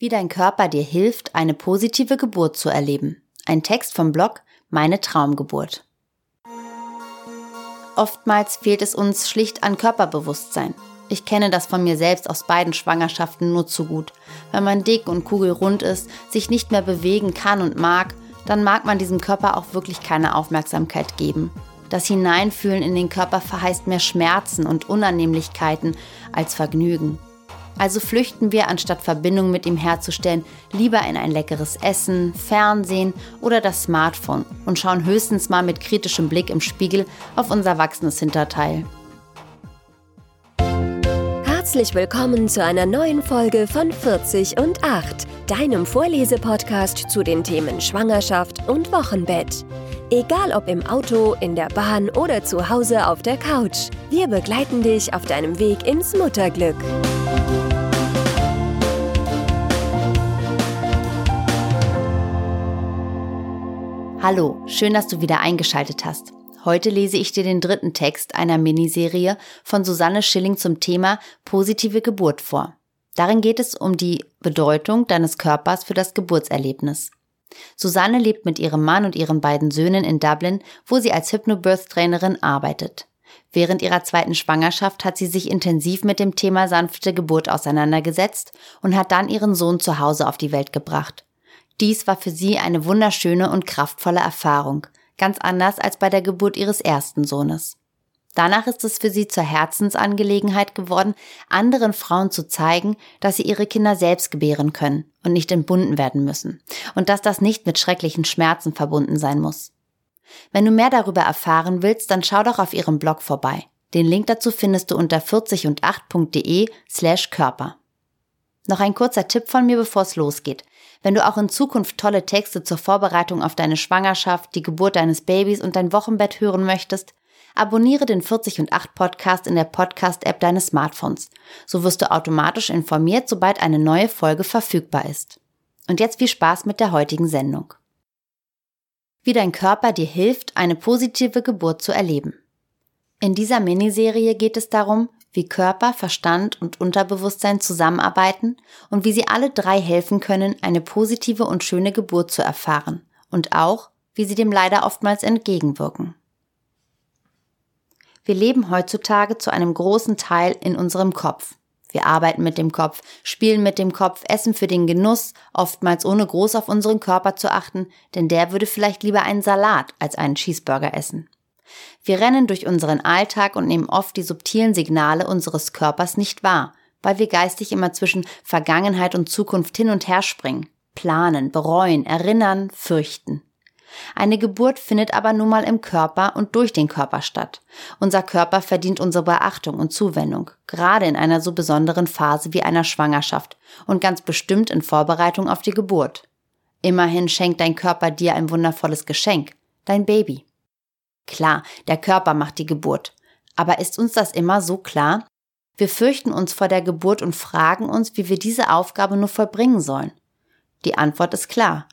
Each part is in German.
Wie dein Körper dir hilft, eine positive Geburt zu erleben. Ein Text vom Blog Meine Traumgeburt. Oftmals fehlt es uns schlicht an Körperbewusstsein. Ich kenne das von mir selbst aus beiden Schwangerschaften nur zu gut. Wenn man dick und kugelrund ist, sich nicht mehr bewegen kann und mag, dann mag man diesem Körper auch wirklich keine Aufmerksamkeit geben. Das Hineinfühlen in den Körper verheißt mehr Schmerzen und Unannehmlichkeiten als Vergnügen. Also flüchten wir, anstatt Verbindung mit ihm herzustellen, lieber in ein leckeres Essen, Fernsehen oder das Smartphone und schauen höchstens mal mit kritischem Blick im Spiegel auf unser wachsendes Hinterteil. Herzlich willkommen zu einer neuen Folge von 40 und 8, deinem Vorlesepodcast zu den Themen Schwangerschaft und Wochenbett. Egal ob im Auto, in der Bahn oder zu Hause auf der Couch, wir begleiten dich auf deinem Weg ins Mutterglück. Hallo, schön, dass du wieder eingeschaltet hast. Heute lese ich dir den dritten Text einer Miniserie von Susanne Schilling zum Thema positive Geburt vor. Darin geht es um die Bedeutung deines Körpers für das Geburtserlebnis. Susanne lebt mit ihrem Mann und ihren beiden Söhnen in Dublin, wo sie als Hypnobirth-Trainerin arbeitet. Während ihrer zweiten Schwangerschaft hat sie sich intensiv mit dem Thema sanfte Geburt auseinandergesetzt und hat dann ihren Sohn zu Hause auf die Welt gebracht. Dies war für sie eine wunderschöne und kraftvolle Erfahrung, ganz anders als bei der Geburt ihres ersten Sohnes. Danach ist es für sie zur Herzensangelegenheit geworden, anderen Frauen zu zeigen, dass sie ihre Kinder selbst gebären können und nicht entbunden werden müssen und dass das nicht mit schrecklichen Schmerzen verbunden sein muss. Wenn du mehr darüber erfahren willst, dann schau doch auf ihrem Blog vorbei. Den Link dazu findest du unter 40 und 8.de slash Körper. Noch ein kurzer Tipp von mir, bevor es losgeht. Wenn du auch in Zukunft tolle Texte zur Vorbereitung auf deine Schwangerschaft, die Geburt deines Babys und dein Wochenbett hören möchtest, abonniere den 40 und 8 Podcast in der Podcast-App deines Smartphones. So wirst du automatisch informiert, sobald eine neue Folge verfügbar ist. Und jetzt viel Spaß mit der heutigen Sendung. Wie dein Körper dir hilft, eine positive Geburt zu erleben. In dieser Miniserie geht es darum, wie Körper, Verstand und Unterbewusstsein zusammenarbeiten und wie sie alle drei helfen können, eine positive und schöne Geburt zu erfahren und auch, wie sie dem leider oftmals entgegenwirken. Wir leben heutzutage zu einem großen Teil in unserem Kopf. Wir arbeiten mit dem Kopf, spielen mit dem Kopf, essen für den Genuss, oftmals ohne groß auf unseren Körper zu achten, denn der würde vielleicht lieber einen Salat als einen Cheeseburger essen. Wir rennen durch unseren Alltag und nehmen oft die subtilen Signale unseres Körpers nicht wahr, weil wir geistig immer zwischen Vergangenheit und Zukunft hin und her springen, planen, bereuen, erinnern, fürchten. Eine Geburt findet aber nun mal im Körper und durch den Körper statt. Unser Körper verdient unsere Beachtung und Zuwendung, gerade in einer so besonderen Phase wie einer Schwangerschaft und ganz bestimmt in Vorbereitung auf die Geburt. Immerhin schenkt dein Körper dir ein wundervolles Geschenk, dein Baby. Klar, der Körper macht die Geburt. Aber ist uns das immer so klar? Wir fürchten uns vor der Geburt und fragen uns, wie wir diese Aufgabe nur vollbringen sollen. Die Antwort ist klar.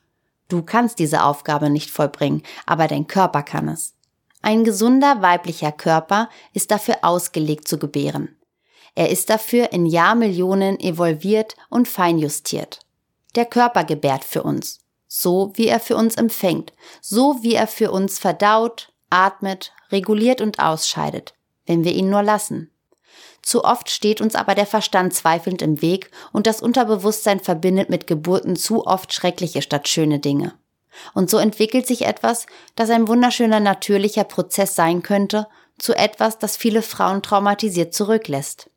Du kannst diese Aufgabe nicht vollbringen, aber dein Körper kann es. Ein gesunder weiblicher Körper ist dafür ausgelegt zu gebären. Er ist dafür in Jahrmillionen evolviert und feinjustiert. Der Körper gebärt für uns, so wie er für uns empfängt, so wie er für uns verdaut, atmet, reguliert und ausscheidet, wenn wir ihn nur lassen. Zu oft steht uns aber der Verstand zweifelnd im Weg und das Unterbewusstsein verbindet mit Geburten zu oft schreckliche statt schöne Dinge. Und so entwickelt sich etwas, das ein wunderschöner natürlicher Prozess sein könnte, zu etwas, das viele Frauen traumatisiert zurücklässt.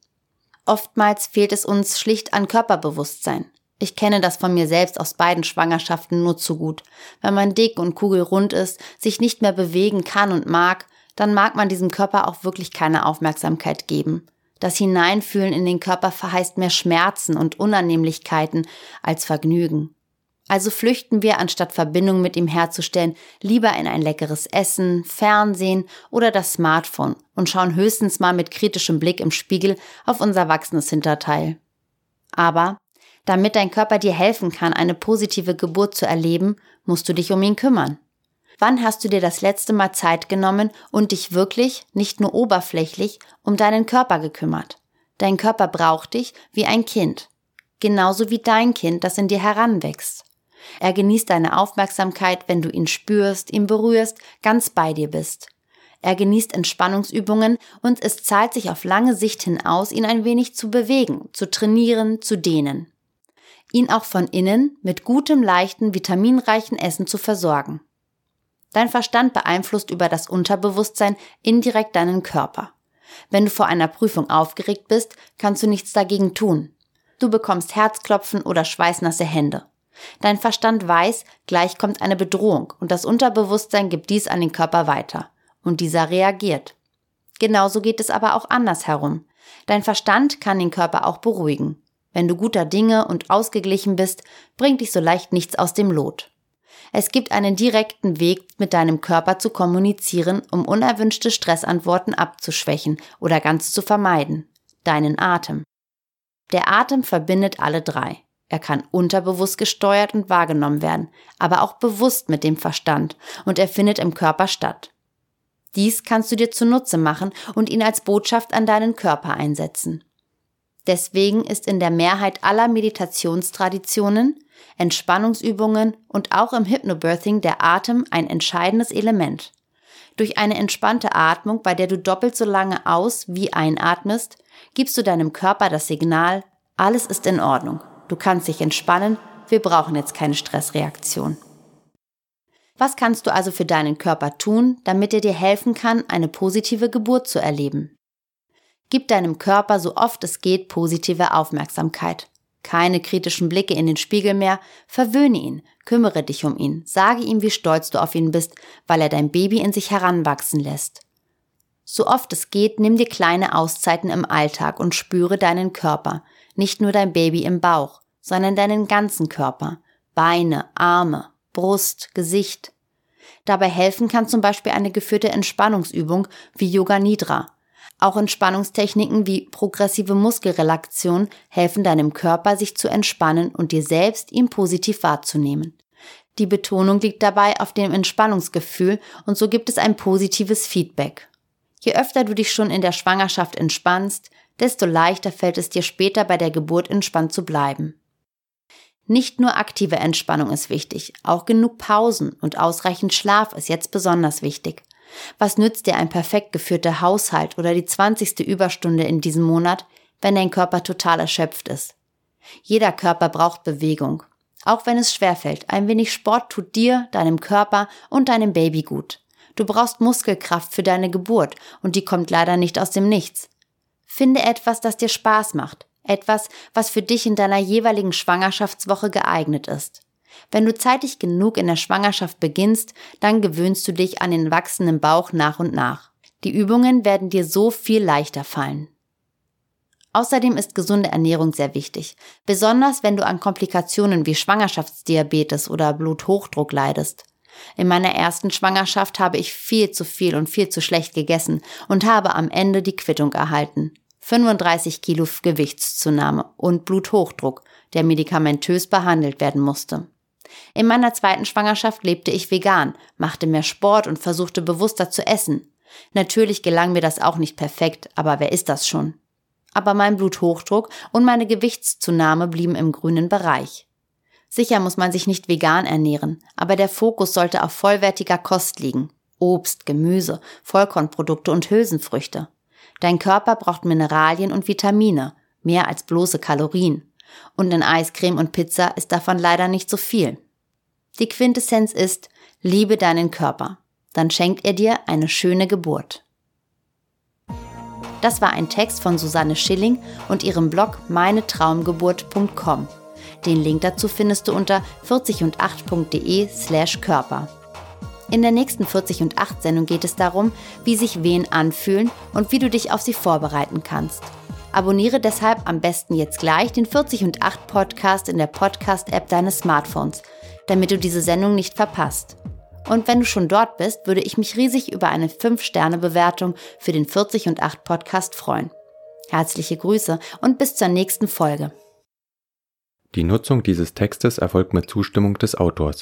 Oftmals fehlt es uns schlicht an Körperbewusstsein. Ich kenne das von mir selbst aus beiden Schwangerschaften nur zu gut. Wenn man dick und kugelrund ist, sich nicht mehr bewegen kann und mag, dann mag man diesem Körper auch wirklich keine Aufmerksamkeit geben. Das Hineinfühlen in den Körper verheißt mehr Schmerzen und Unannehmlichkeiten als Vergnügen. Also flüchten wir, anstatt Verbindung mit ihm herzustellen, lieber in ein leckeres Essen, Fernsehen oder das Smartphone und schauen höchstens mal mit kritischem Blick im Spiegel auf unser wachsendes Hinterteil. Aber damit dein Körper dir helfen kann, eine positive Geburt zu erleben, musst du dich um ihn kümmern. Wann hast du dir das letzte Mal Zeit genommen und dich wirklich, nicht nur oberflächlich, um deinen Körper gekümmert? Dein Körper braucht dich wie ein Kind. genauso wie dein Kind, das in dir heranwächst. Er genießt deine Aufmerksamkeit, wenn du ihn spürst, ihn berührst, ganz bei dir bist. Er genießt Entspannungsübungen und es zahlt sich auf lange Sicht hin aus, ihn ein wenig zu bewegen, zu trainieren, zu dehnen. Ihn auch von innen mit gutem, leichten, vitaminreichen Essen zu versorgen. Dein Verstand beeinflusst über das Unterbewusstsein indirekt deinen Körper. Wenn du vor einer Prüfung aufgeregt bist, kannst du nichts dagegen tun. Du bekommst Herzklopfen oder schweißnasse Hände. Dein Verstand weiß, gleich kommt eine Bedrohung und das Unterbewusstsein gibt dies an den Körper weiter. Und dieser reagiert. Genauso geht es aber auch andersherum. Dein Verstand kann den Körper auch beruhigen. Wenn du guter Dinge und ausgeglichen bist, bringt dich so leicht nichts aus dem Lot. Es gibt einen direkten Weg, mit deinem Körper zu kommunizieren, um unerwünschte Stressantworten abzuschwächen oder ganz zu vermeiden. Deinen Atem. Der Atem verbindet alle drei. Er kann unterbewusst gesteuert und wahrgenommen werden, aber auch bewusst mit dem Verstand und er findet im Körper statt. Dies kannst du dir zunutze machen und ihn als Botschaft an deinen Körper einsetzen. Deswegen ist in der Mehrheit aller Meditationstraditionen, Entspannungsübungen und auch im Hypnobirthing der Atem ein entscheidendes Element. Durch eine entspannte Atmung, bei der du doppelt so lange aus wie einatmest, gibst du deinem Körper das Signal, alles ist in Ordnung du kannst dich entspannen, wir brauchen jetzt keine Stressreaktion. Was kannst du also für deinen Körper tun, damit er dir helfen kann, eine positive Geburt zu erleben? Gib deinem Körper so oft es geht positive Aufmerksamkeit. Keine kritischen Blicke in den Spiegel mehr, verwöhne ihn, kümmere dich um ihn, sage ihm, wie stolz du auf ihn bist, weil er dein Baby in sich heranwachsen lässt. So oft es geht, nimm dir kleine Auszeiten im Alltag und spüre deinen Körper, nicht nur dein Baby im Bauch, sondern deinen ganzen Körper, Beine, Arme, Brust, Gesicht. Dabei helfen kann zum Beispiel eine geführte Entspannungsübung wie Yoga Nidra. Auch Entspannungstechniken wie progressive Muskelrelaktion helfen deinem Körper, sich zu entspannen und dir selbst ihn positiv wahrzunehmen. Die Betonung liegt dabei auf dem Entspannungsgefühl und so gibt es ein positives Feedback. Je öfter du dich schon in der Schwangerschaft entspannst, desto leichter fällt es dir später bei der Geburt entspannt zu bleiben. Nicht nur aktive Entspannung ist wichtig, auch genug Pausen und ausreichend Schlaf ist jetzt besonders wichtig. Was nützt dir ein perfekt geführter Haushalt oder die 20. Überstunde in diesem Monat, wenn dein Körper total erschöpft ist? Jeder Körper braucht Bewegung. Auch wenn es schwerfällt, ein wenig Sport tut dir, deinem Körper und deinem Baby gut. Du brauchst Muskelkraft für deine Geburt und die kommt leider nicht aus dem Nichts. Finde etwas, das dir Spaß macht. Etwas, was für dich in deiner jeweiligen Schwangerschaftswoche geeignet ist. Wenn du zeitig genug in der Schwangerschaft beginnst, dann gewöhnst du dich an den wachsenden Bauch nach und nach. Die Übungen werden dir so viel leichter fallen. Außerdem ist gesunde Ernährung sehr wichtig, besonders wenn du an Komplikationen wie Schwangerschaftsdiabetes oder Bluthochdruck leidest. In meiner ersten Schwangerschaft habe ich viel zu viel und viel zu schlecht gegessen und habe am Ende die Quittung erhalten. 35 Kilo Gewichtszunahme und Bluthochdruck, der medikamentös behandelt werden musste. In meiner zweiten Schwangerschaft lebte ich vegan, machte mehr Sport und versuchte bewusster zu essen. Natürlich gelang mir das auch nicht perfekt, aber wer ist das schon? Aber mein Bluthochdruck und meine Gewichtszunahme blieben im grünen Bereich. Sicher muss man sich nicht vegan ernähren, aber der Fokus sollte auf vollwertiger Kost liegen. Obst, Gemüse, Vollkornprodukte und Hülsenfrüchte. Dein Körper braucht Mineralien und Vitamine, mehr als bloße Kalorien. Und in Eiscreme und Pizza ist davon leider nicht so viel. Die Quintessenz ist, liebe deinen Körper. Dann schenkt er dir eine schöne Geburt. Das war ein Text von Susanne Schilling und ihrem Blog meinetraumgeburt.com. Den Link dazu findest du unter 40und8.de slash Körper. In der nächsten 40 und 8 Sendung geht es darum, wie sich Wehen anfühlen und wie du dich auf sie vorbereiten kannst. Abonniere deshalb am besten jetzt gleich den 40 und 8 Podcast in der Podcast-App deines Smartphones, damit du diese Sendung nicht verpasst. Und wenn du schon dort bist, würde ich mich riesig über eine 5-Sterne-Bewertung für den 40 und 8 Podcast freuen. Herzliche Grüße und bis zur nächsten Folge. Die Nutzung dieses Textes erfolgt mit Zustimmung des Autors.